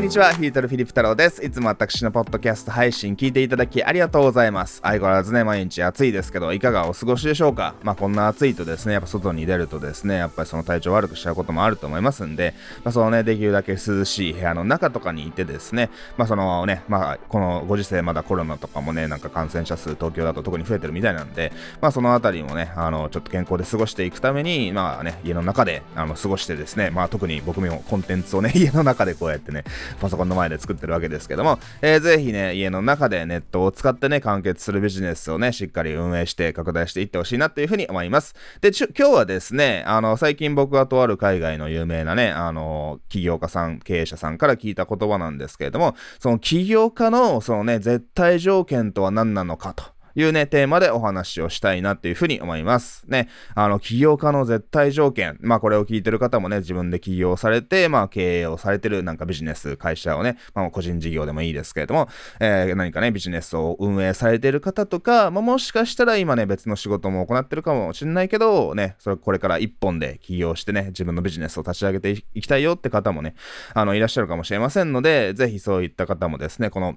んにちは、ヒートルフィリップ太郎です。いつも私のポッドキャスト配信聞いていただきありがとうございます。相変わらずね、毎日暑いですけど、いかがお過ごしでしょうか？まあこんな暑いとですね、やっぱ外に出るとですね、やっぱりその体調悪くしちゃうこともあると思いますんで、まあそのね、できるだけ涼しい部屋の中とかにいてですね、まあそのね、まあこのご時世まだコロナとかもね、なんか感染者数東京だと特に増えてるみたいなんで、まあそのあたりもね、あの、ちょっと健康で過ごしていくために、まあね、家の中であの過ごしてですね、まあ特に僕もコンテンツをね、家の中でこうやってね、パソコンの前で作ってるわけですけども、えー、ぜひね、家の中でネットを使ってね、完結するビジネスをね、しっかり運営して拡大していってほしいなっていうふうに思います。で、今日はですね、あの、最近僕がとある海外の有名なね、あの、起業家さん、経営者さんから聞いた言葉なんですけれども、その起業家の、そのね、絶対条件とは何なのかと。いうね、テーマでお話をしたいなっていうふうに思います。ね、あの、起業家の絶対条件。まあ、これを聞いてる方もね、自分で起業されて、まあ、経営をされてるなんかビジネス、会社をね、まあ、個人事業でもいいですけれども、えー、何かね、ビジネスを運営されてる方とか、まあ、もしかしたら今ね、別の仕事も行ってるかもしれないけど、ね、それこれから一本で起業してね、自分のビジネスを立ち上げていきたいよって方もね、あの、いらっしゃるかもしれませんので、ぜひそういった方もですね、この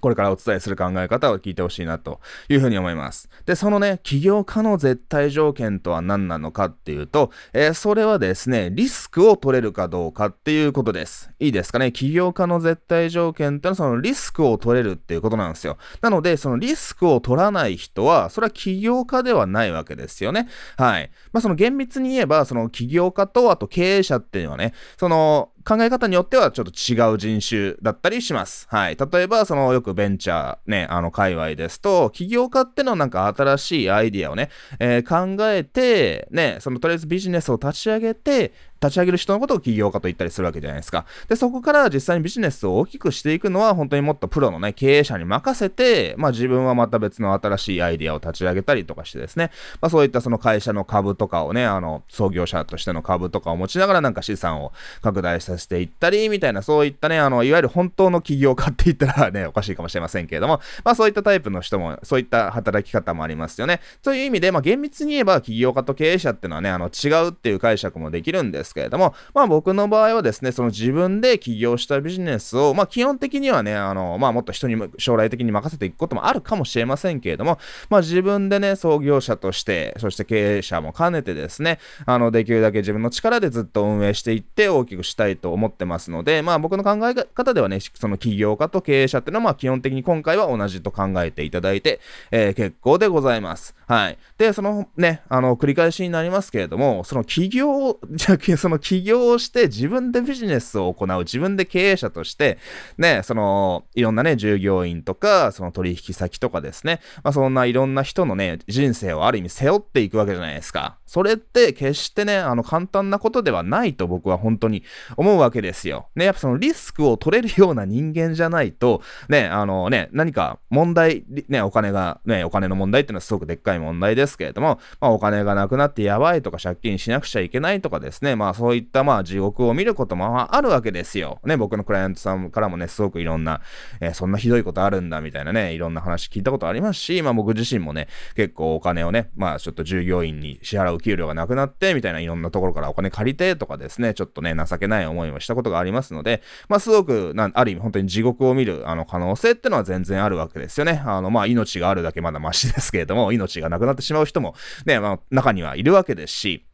これからお伝えする考え方を聞いてほしいなというふうに思います。で、そのね、起業家の絶対条件とは何なのかっていうと、えー、それはですね、リスクを取れるかどうかっていうことです。いいですかね？起業家の絶対条件ってのはそのリスクを取れるっていうことなんですよ。なので、そのリスクを取らない人は、それは起業家ではないわけですよね。はい。まあ、その厳密に言えば、その起業家と、あと経営者っていうのはね、その、考え方によってはちょっと違う人種だったりします。はい。例えば、そのよくベンチャーね、あの界隈ですと、起業家ってのなんか新しいアイディアをね、えー、考えて、ね、そのとりあえずビジネスを立ち上げて、立ち上げる人のことを起業家と言ったりするわけじゃないですか。で、そこから実際にビジネスを大きくしていくのは、本当にもっとプロのね、経営者に任せて、まあ自分はまた別の新しいアイディアを立ち上げたりとかしてですね、まあそういったその会社の株とかをね、あの、創業者としての株とかを持ちながらなんか資産を拡大させていったり、みたいな、そういったね、あの、いわゆる本当の起業家って言ったらね、おかしいかもしれませんけれども、まあそういったタイプの人も、そういった働き方もありますよね。という意味で、まあ厳密に言えば起業家と経営者っていうのはね、あの、違うっていう解釈もできるんですけれども、まあ僕の場合はですね、その自分で起業したビジネスを、まあ基本的にはね、あの、まあもっと人に将来的に任せていくこともあるかもしれませんけれども、まあ自分でね、創業者として、そして経営者も兼ねてですね、あの、できるだけ自分の力でずっと運営していって大きくしたいと思ってますので、まあ僕の考え方ではね、その起業家と経営者っていうのは、まあ基本的に今回は同じと考えていただいて、えー、結構でございます。はい。で、そのね、あの、繰り返しになりますけれども、その起業、じゃ、その起業をして自分でビジネスを行う、自分で経営者として、ね、その、いろんなね、従業員とか、その取引先とかですね、まあ、そんないろんな人のね、人生をある意味背負っていくわけじゃないですか。それって決してね、あの、簡単なことではないと僕は本当に思うわけですよ。ね、やっぱそのリスクを取れるような人間じゃないと、ね、あのね、何か問題、ね、お金が、ね、お金の問題っていうのはすごくでっかい問題ですけれども、まあ、お金がなくなってやばいとか借金しなくちゃいけないとかですね、まあそういったまあ地獄を見ることもあるわけですよ。ね、僕のクライアントさんからもね、すごくいろんな、えー、そんなひどいことあるんだみたいなね、いろんな話聞いたことありますし、まあ僕自身もね、結構お金をね、まあちょっと従業員に支払う給料がなくなって、みたいないろんなところからお金借りてとかですね、ちょっとね、情けない思いをしたことがありますので、まあすごく、なある意味本当に地獄を見るあの可能性ってのは全然あるわけですよね。あの、まあ命があるだけまだマシですけれども、命ががなくなってしまう人もね、まあ中にはいるわけですし、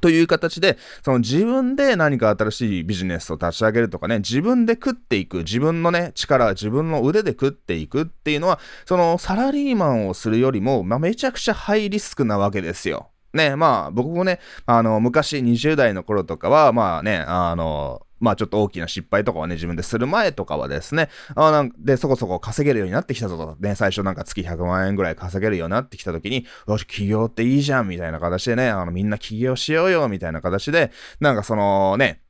という形で、その自分で何か新しいビジネスを立ち上げるとかね、自分で食っていく、自分のね、力、自分の腕で食っていくっていうのは、そのサラリーマンをするよりも、まあ、めちゃくちゃハイリスクなわけですよ。ね、まあ僕もね、あの、昔20代の頃とかは、まあね、あの、まあちょっと大きな失敗とかはね、自分でする前とかはですね、あなんで、そこそこ稼げるようになってきたぞと、ね、最初なんか月100万円ぐらい稼げるようになってきた時に、よし、起業っていいじゃん、みたいな形でね、あの、みんな起業しようよ、みたいな形で、なんかそのね、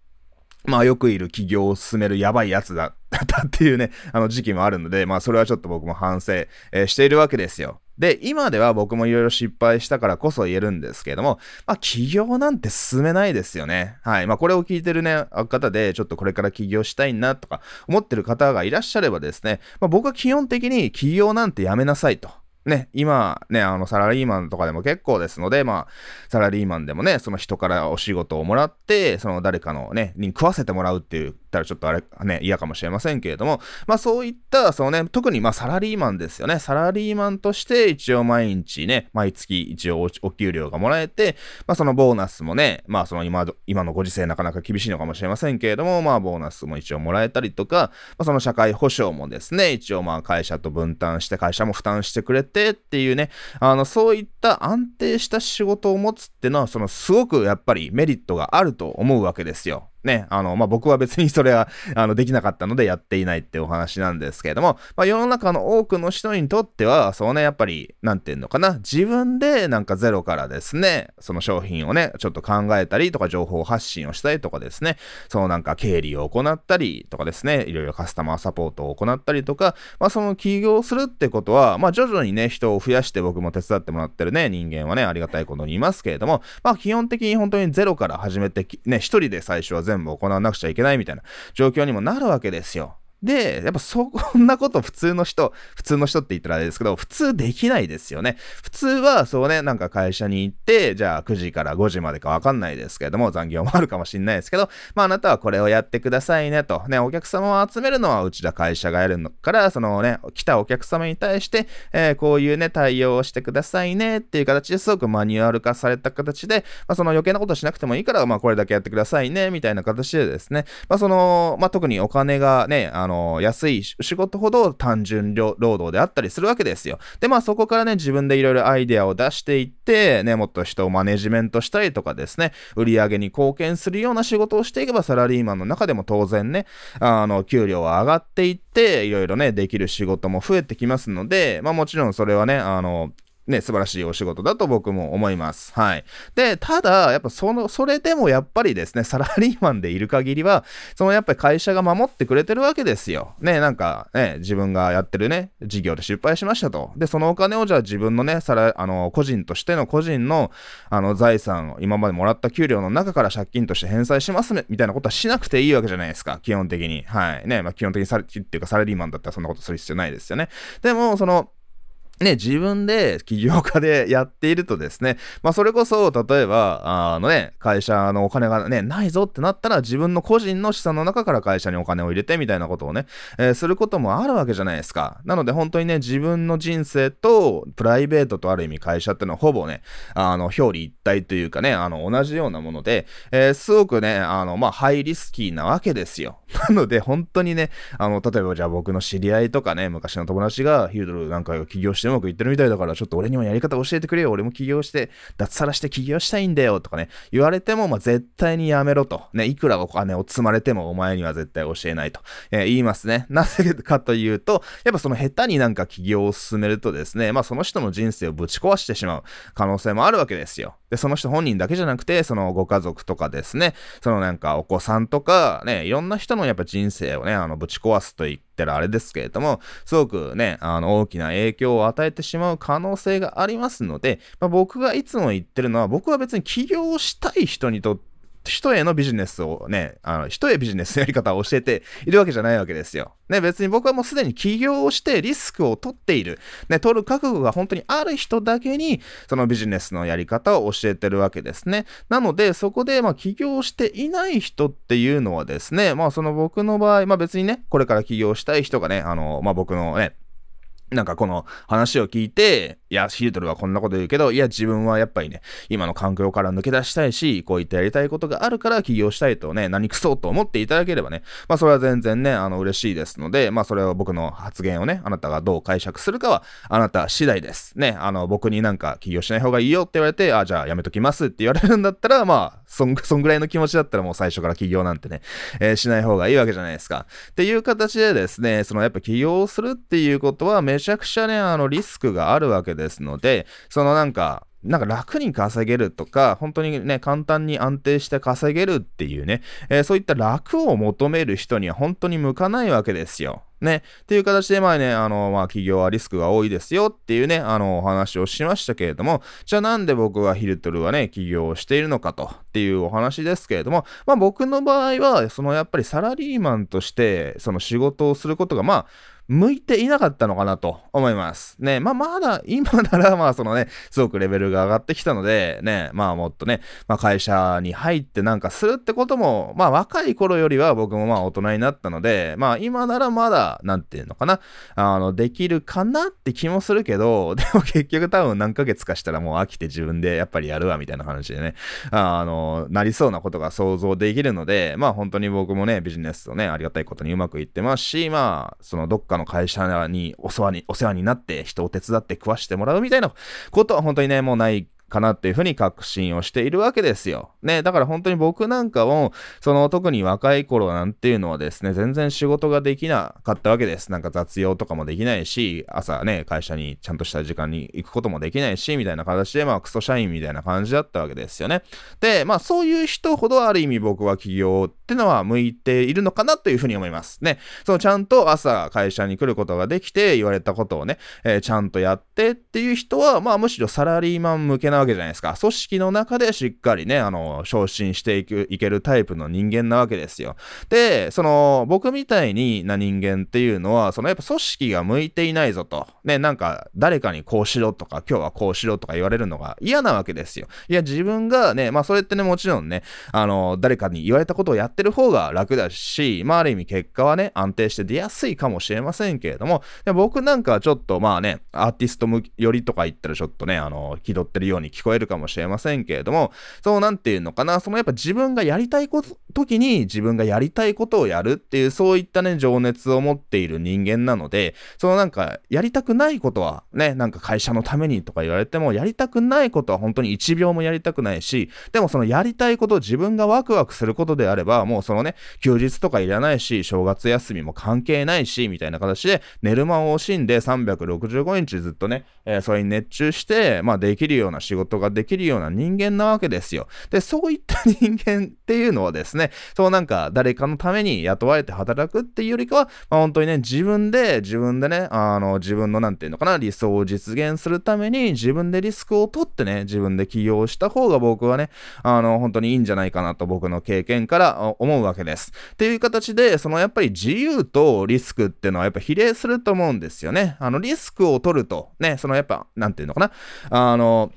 まあよくいる起業を進めるやばいやつだったっていうね、あの時期もあるので、まあそれはちょっと僕も反省、えー、しているわけですよ。で、今では僕もいろいろ失敗したからこそ言えるんですけれども、まあ、起業なんて進めないですよね。はい。まあ、これを聞いてるね、方で、ちょっとこれから起業したいなとか思ってる方がいらっしゃればですね、まあ、僕は基本的に起業なんてやめなさいと。ね、今ね、あの、サラリーマンとかでも結構ですので、まあ、サラリーマンでもね、その人からお仕事をもらって、その誰かのね、に食わせてもらうっていうったらちょっとあれ、ね、嫌かもしれませんけれども、まあそういった、そのね、特にまあサラリーマンですよね。サラリーマンとして一応毎日ね、毎月一応お給料がもらえて、まあそのボーナスもね、まあその今、今のご時世なかなか厳しいのかもしれませんけれども、まあボーナスも一応もらえたりとか、まあその社会保障もですね、一応まあ会社と分担して会社も負担してくれてっていうね、あの、そういった安定した仕事を持つっていうのは、そのすごくやっぱりメリットがあると思うわけですよ。ね、あの、まあ、僕は別にそれは、あの、できなかったのでやっていないってお話なんですけれども、まあ、世の中の多くの人にとっては、そうね、やっぱり、なんていうのかな、自分でなんかゼロからですね、その商品をね、ちょっと考えたりとか、情報発信をしたりとかですね、そのなんか経理を行ったりとかですね、いろいろカスタマーサポートを行ったりとか、まあ、その起業するってことは、まあ、徐々にね、人を増やして僕も手伝ってもらってるね、人間はね、ありがたいことにいますけれども、まあ、基本的に本当にゼロから始めて、ね、一人で最初は全部行わなくちゃいけないみたいな状況にもなるわけですよ。で、やっぱそんなこと普通の人、普通の人って言ったらあれですけど、普通できないですよね。普通はそうね、なんか会社に行って、じゃあ9時から5時までかわかんないですけれども、残業もあるかもしんないですけど、まああなたはこれをやってくださいねと。ね、お客様を集めるのはうちだ会社がやるのから、そのね、来たお客様に対して、えー、こういうね、対応をしてくださいねっていう形ですごくマニュアル化された形で、まあその余計なことしなくてもいいから、まあこれだけやってくださいね、みたいな形でですね、まあその、まあ特にお金がね、あの、安い仕事ほど単純労働であったりするわけですよ。で、まあそこからね、自分でいろいろアイデアを出していって、ね、もっと人をマネジメントしたりとかですね、売り上げに貢献するような仕事をしていけば、サラリーマンの中でも当然ね、あの、給料は上がっていって、いろいろね、できる仕事も増えてきますので、まあもちろんそれはね、あの、ね、素晴らしいお仕事だと僕も思います。はい。で、ただ、やっぱその、それでもやっぱりですね、サラリーマンでいる限りは、そのやっぱり会社が守ってくれてるわけですよ。ね、なんかね、自分がやってるね、事業で失敗しましたと。で、そのお金をじゃあ自分のね、さら、あの、個人としての個人の、あの、財産を今までもらった給料の中から借金として返済しますね、みたいなことはしなくていいわけじゃないですか、基本的に。はい。ね、まあ基本的にサラ、っていうかサラリーマンだったらそんなことする必要ないですよね。でも、その、ね、自分で起業家でやっているとですね、まあそれこそ、例えば、あのね、会社のお金がね、ないぞってなったら自分の個人の資産の中から会社にお金を入れてみたいなことをね、えー、することもあるわけじゃないですか。なので本当にね、自分の人生とプライベートとある意味会社ってのはほぼね、あの、表裏一体というかね、あの、同じようなもので、えー、すごくね、あの、まあハイリスキーなわけですよ。なので本当にね、あの、例えばじゃあ僕の知り合いとかね、昔の友達がヒュードルなんかを起業してうまくいってるみたいだから、ちょっと俺にもやり方教えてくれよ。俺も起業して、脱サラして起業したいんだよ。とかね、言われても、まあ、絶対にやめろと。ね、いくらお金を積まれてもお前には絶対教えないと、えー、言いますね。なぜかというと、やっぱその下手になんか起業を進めるとですね、まあその人の人生をぶち壊してしまう可能性もあるわけですよ。で、その人本人だけじゃなくて、そのご家族とかですね、そのなんかお子さんとか、ね、いろんな人のやっぱ人生をね、あの、ぶち壊すといったらあれですけれども、すごくね、あの、大きな影響を与えてしまう可能性がありますので、まあ、僕がいつも言ってるのは、僕は別に起業したい人にとって、人へのビジネスをね、あの、人へビジネスのやり方を教えているわけじゃないわけですよ。ね、別に僕はもうすでに起業をしてリスクを取っている、ね、取る覚悟が本当にある人だけに、そのビジネスのやり方を教えてるわけですね。なので、そこで、まあ、起業していない人っていうのはですね、まあ、その僕の場合、まあ別にね、これから起業したい人がね、あの、まあ僕のね、なんかこの話を聞いて、いや、ヒートルはこんなこと言うけど、いや、自分はやっぱりね、今の環境から抜け出したいし、こういったやりたいことがあるから起業したいとね、何くそと思っていただければね、まあそれは全然ね、あの、嬉しいですので、まあそれは僕の発言をね、あなたがどう解釈するかは、あなた次第です。ね、あの、僕になんか起業しない方がいいよって言われて、あ、じゃあやめときますって言われるんだったら、まあ、そん、そんぐらいの気持ちだったらもう最初から起業なんてね、えー、しない方がいいわけじゃないですか。っていう形でですね、そのやっぱ起業するっていうことはめちゃくちゃね、あの、リスクがあるわけですので、そのなんか、なんか楽に稼げるとか、本当にね、簡単に安定して稼げるっていうね、えー、そういった楽を求める人には本当に向かないわけですよ。ね。っていう形で前ね、あの、まあ、企業はリスクが多いですよっていうね、あの、お話をしましたけれども、じゃあなんで僕はヒルトルはね、起業をしているのかとっていうお話ですけれども、まあ僕の場合は、そのやっぱりサラリーマンとして、その仕事をすることが、まあ、向いていなかったのかなと思います。ね、まあまだ、今ならまあそのね、すごくレベルが上がってきたので、ね、まあもっとね、まあ会社に入ってなんかするってことも、まあ若い頃よりは僕もまあ大人になったので、まあ今ならまだ、なんていうのかな、あの、できるかなって気もするけど、でも結局多分何ヶ月かしたらもう飽きて自分でやっぱりやるわみたいな話でね、あの、なりそうなことが想像できるので、まあ本当に僕もね、ビジネスとね、ありがたいことにうまくいってますし、まあ、そのどっかの会社にお世話に、お世話になって人を手伝って食わしてもらうみたいなことは本当にね、もうないかなっていうふうに確信をしているわけですよ。ね、だから本当に僕なんかも、その特に若い頃なんていうのはですね、全然仕事ができなかったわけです。なんか雑用とかもできないし、朝ね、会社にちゃんとした時間に行くこともできないし、みたいな形で、まあクソ社員みたいな感じだったわけですよね。で、まあそういう人ほどある意味僕は企業ってのは向いているのかなというふうに思います。ね、そのちゃんと朝会社に来ることができて、言われたことをね、えー、ちゃんとやってっていう人は、まあむしろサラリーマン向けななわけじゃないですか。組織の中でしっかりね、あの、昇進していく、いけるタイプの人間なわけですよ。で、その、僕みたいにな人間っていうのは、そのやっぱ組織が向いていないぞと。ね、なんか、誰かにこうしろとか、今日はこうしろとか言われるのが嫌なわけですよ。いや、自分がね、まあそれってね、もちろんね、あの、誰かに言われたことをやってる方が楽だし、まあある意味結果はね、安定して出やすいかもしれませんけれども、で僕なんかはちょっとまあね、アーティストよりとか言ったらちょっとね、あの、気取ってるように聞こえるかもしれませんけれども、そうなんていうのかな、そのやっぱ自分がやりたいこと、時に自分がやりたいことをやるっていう、そういったね、情熱を持っている人間なので、そのなんか、やりたくないことは、ね、なんか会社のためにとか言われても、やりたくないことは本当に1秒もやりたくないし、でもそのやりたいこと、自分がワクワクすることであれば、もうそのね、休日とかいらないし、正月休みも関係ないし、みたいな形で、寝る間を惜しんで365日ずっとね、えー、それに熱中して、まあできるような仕事ができるような人間なわけですよ。で、そういった人間っていうのはですね、そうなんか誰かのために雇われて働くっていうよりかは、まあ本当にね、自分で、自分でね、あの、自分のなんていうのかな、理想を実現するために自分でリスクを取ってね、自分で起業した方が僕はね、あの、本当にいいんじゃないかなと僕の経験から思うわけです。っていう形で、そのやっぱり自由とリスクっていうのはやっぱ比例すると思うんですよね。あの、リスクを取ると、ね、そのやっぱ、なんていうのかな、あの、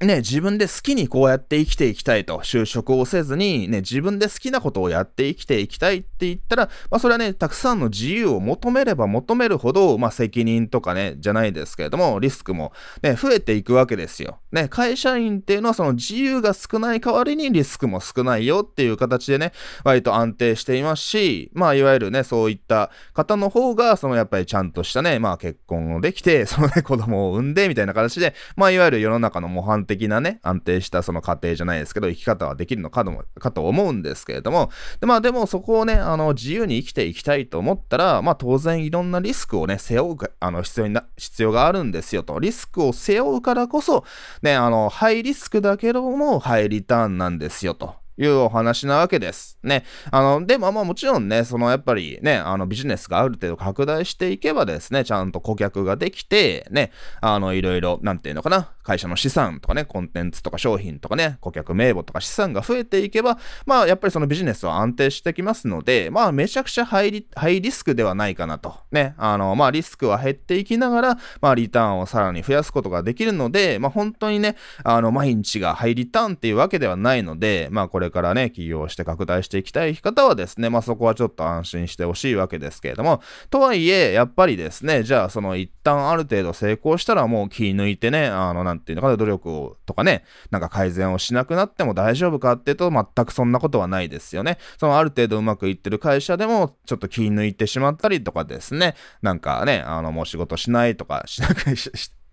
ね、自分で好きにこうやって生きていきたいと、就職をせずに、ね、自分で好きなことをやって生きていきたいって言ったら、まあそれはね、たくさんの自由を求めれば求めるほど、まあ責任とかね、じゃないですけれども、リスクもね、増えていくわけですよ。ね、会社員っていうのはその自由が少ない代わりにリスクも少ないよっていう形でね、割と安定していますし、まあいわゆるね、そういった方の方が、そのやっぱりちゃんとしたね、まあ結婚をできて、そのね、子供を産んでみたいな形で、まあいわゆる世の中の模範的なね、安定したその家庭じゃないですけど、生き方はできるのかとかと思うんですけれども、でまあでもそこをね、あの、自由に生きていきたいと思ったら、まあ当然いろんなリスクをね、背負うあの、必要にな、必要があるんですよと。リスクを背負うからこそ、ね、あの、ハイリスクだけども、ハイリターンなんですよと。いうお話なわけです。ね。あの、でもまあもちろんね、そのやっぱりね、あのビジネスがある程度拡大していけばですね、ちゃんと顧客ができて、ね、あの、いろいろ、なんていうのかな、会社の資産とかね、コンテンツとか商品とかね、顧客名簿とか資産が増えていけば、まあやっぱりそのビジネスは安定してきますので、まあめちゃくちゃハイリハイリスクではないかなと。ね、あの、まあリスクは減っていきながら、まあリターンをさらに増やすことができるので、まあ本当にね、あの、毎日がハイリターンっていうわけではないので、まあこれからね、起業して拡大していきたい方はですね、まあそこはちょっと安心してほしいわけですけれども、とはいえ、やっぱりですね、じゃあその一旦ある程度成功したらもう気抜いてね、あの、なんていうのかな、努力をとかね、なんか改善をしなくなっても大丈夫かっていうと、全くそんなことはないですよね。そのある程度うまくいってる会社でも、ちょっと気抜いてしまったりとかですね、なんかね、あの、もう仕事しないとか、しなくし、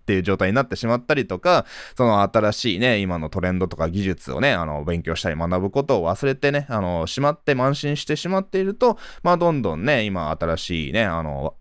っていう状態になってしまったりとか、その新しいね、今のトレンドとか技術をね、あの、勉強したり学ぶことを忘れてね、あの、しまって慢心してしまっていると、まあ、どんどんね、今新しいね、あの、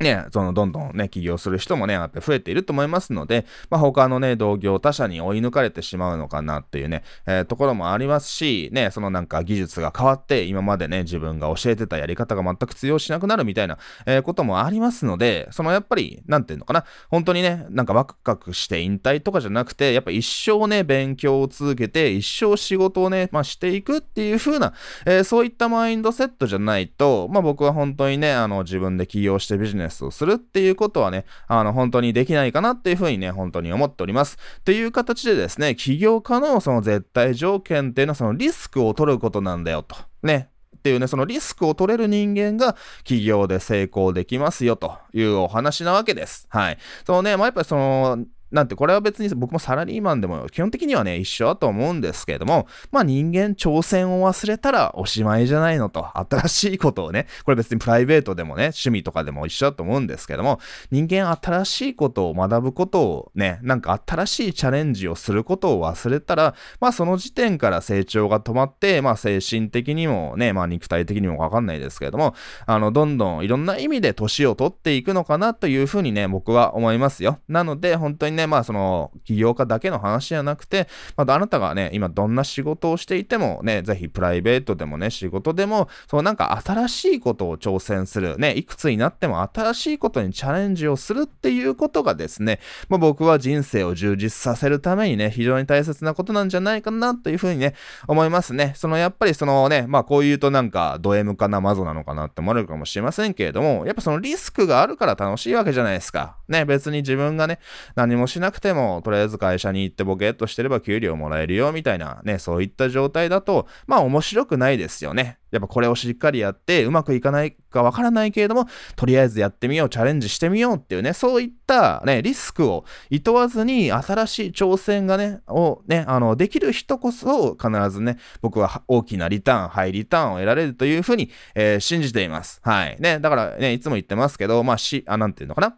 ね、そのどんどんね、起業する人もね、やっぱ増えていると思いますので、まあ、他のね、同業他社に追い抜かれてしまうのかなっていうね、えー、ところもありますし、ね、そのなんか技術が変わって、今までね、自分が教えてたやり方が全く通用しなくなるみたいな、えー、こともありますので、そのやっぱり、なんていうのかな、本当にね、なんかワクワクして引退とかじゃなくて、やっぱ一生ね、勉強を続けて、一生仕事をね、まあしていくっていう風な、えー、そういったマインドセットじゃないと、まあ僕は本当にね、あの自分で起業してビジネスをするっていうことはね、あの本当にできないかなっていうふうにね、本当に思っております。っていう形でですね、起業家のその絶対条件っていうのはそのリスクを取ることなんだよと。ね。っていうね、そのリスクを取れる人間が起業で成功できますよというお話なわけです。はい。そのね、まあ、やっぱりその、なんてこれは別に僕もサラリーマンでも基本的にはね一緒だと思うんですけれどもまあ人間挑戦を忘れたらおしまいじゃないのと 新しいことをねこれ別にプライベートでもね趣味とかでも一緒だと思うんですけども人間新しいことを学ぶことをねなんか新しいチャレンジをすることを忘れたらまあその時点から成長が止まってまあ精神的にもねまあ肉体的にもわかんないですけれどもあのどんどんいろんな意味で年を取っていくのかなというふうにね僕は思いますよ。なので本当にねね、まあその起業家だけの話じゃなくて、まあ、あなたがね、今どんな仕事をしていてもね、ぜひプライベートでもね、仕事でも、そうなんか新しいことを挑戦する、ね、いくつになっても新しいことにチャレンジをするっていうことがですね、まあ、僕は人生を充実させるためにね、非常に大切なことなんじゃないかなというふうにね、思いますね。そのやっぱりそのね、まあこう言うとなんかド M かな、マゾなのかなって思われるかもしれませんけれども、やっぱそのリスクがあるから楽しいわけじゃないですか。ね、別に自分がね、何もしなくても、とりあえず会社に行ってボケっとしてれば給料もらえるよみたいなね、そういった状態だと、まあ面白くないですよね。やっぱこれをしっかりやってうまくいかないかわからないけれども、とりあえずやってみよう、チャレンジしてみようっていうね、そういったね、リスクを厭わずに新しい挑戦がね、をね、あの、できる人こそ必ずね、僕は大きなリターン、ハイリターンを得られるというふうに、えー、信じています。はい。ね、だからね、いつも言ってますけど、まあ、し、あ、なんていうのかな。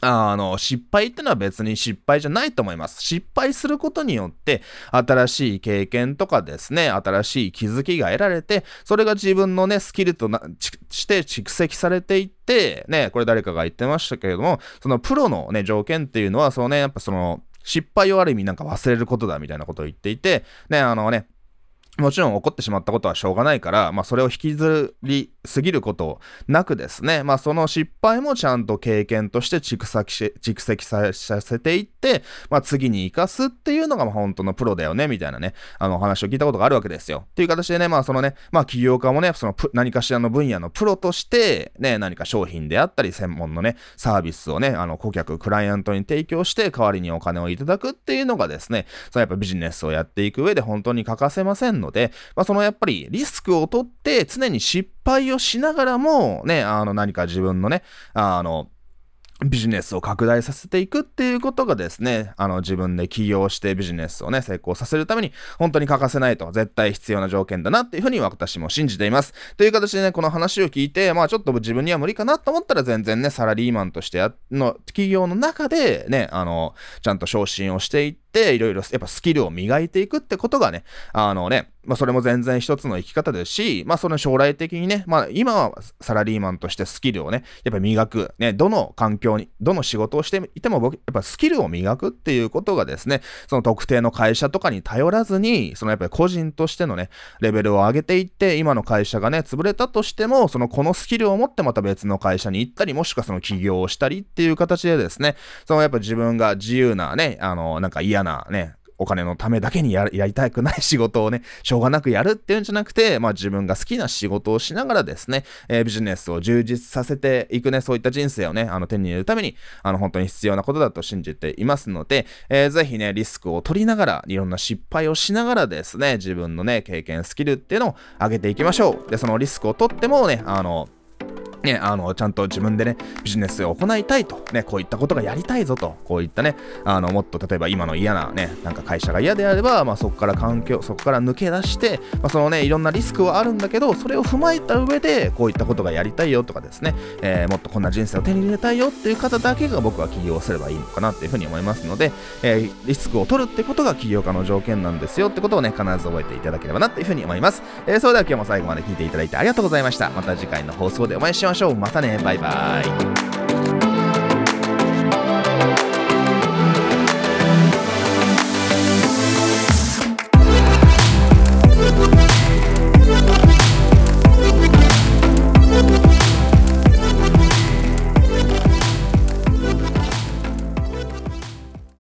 あの、失敗ってのは別に失敗じゃないと思います。失敗することによって、新しい経験とかですね、新しい気づきが得られて、それが自分のね、スキルとな、して蓄積されていって、ね、これ誰かが言ってましたけれども、そのプロのね、条件っていうのは、そのね、やっぱその、失敗をある意味なんか忘れることだみたいなことを言っていて、ね、あのね、もちろん起こってしまったことはしょうがないから、まあそれを引きずりすぎることなくですね、まあその失敗もちゃんと経験として蓄積し、蓄積させていって、まあ次に活かすっていうのが本当のプロだよね、みたいなね、あの話を聞いたことがあるわけですよ。っていう形でね、まあそのね、まあ起業家もね、その何かしらの分野のプロとして、ね、何か商品であったり、専門のね、サービスをね、あの顧客、クライアントに提供して、代わりにお金をいただくっていうのがですね、そのやっぱビジネスをやっていく上で本当に欠かせませんので、ので、まあ、そのやっぱりリスクを取って常に失敗をしながらも、ね、あの何か自分のね、あの、ビジネスを拡大させていくっていうことがですね、あの自分で起業してビジネスをね、成功させるために本当に欠かせないと、絶対必要な条件だなっていうふうに私も信じています。という形でね、この話を聞いて、まあちょっと自分には無理かなと思ったら全然ね、サラリーマンとしてやの企業の中でね、あの、ちゃんと昇進をしていって、いろいろやっぱスキルを磨いていくってことがね、あのね、まあ、それも全然一つの生き方ですし、まあ、その将来的にね、まあ、今はサラリーマンとしてスキルをね、やっぱ磨く。ね、どの環境に、どの仕事をしていても僕、やっぱスキルを磨くっていうことがですね、その特定の会社とかに頼らずに、そのやっぱり個人としてのね、レベルを上げていって、今の会社がね、潰れたとしても、そのこのスキルを持ってまた別の会社に行ったり、もしくはその起業をしたりっていう形でですね、そのやっぱ自分が自由なね、あの、なんか嫌なね、お金のためだけにやりたくない仕事をね、しょうがなくやるっていうんじゃなくて、まあ自分が好きな仕事をしながらですね、えー、ビジネスを充実させていくね、そういった人生をね、あの手に入れるために、あの本当に必要なことだと信じていますので、えー、ぜひね、リスクを取りながら、いろんな失敗をしながらですね、自分のね、経験、スキルっていうのを上げていきましょう。で、そのリスクを取ってもね、あの、ね、あの、ちゃんと自分でね、ビジネスを行いたいと、ね、こういったことがやりたいぞと、こういったね、あの、もっと例えば今の嫌なね、なんか会社が嫌であれば、まあそこから環境、そこから抜け出して、まあそのね、いろんなリスクはあるんだけど、それを踏まえた上で、こういったことがやりたいよとかですね、えー、もっとこんな人生を手に入れたいよっていう方だけが僕は起業すればいいのかなっていうふうに思いますので、えー、リスクを取るってことが起業家の条件なんですよってことをね、必ず覚えていただければなっていうふうに思います。えー、それでは今日も最後まで聞いていただいてありがとうございました。また次回の放送でお会いしましょうましょう。またね。バイバイ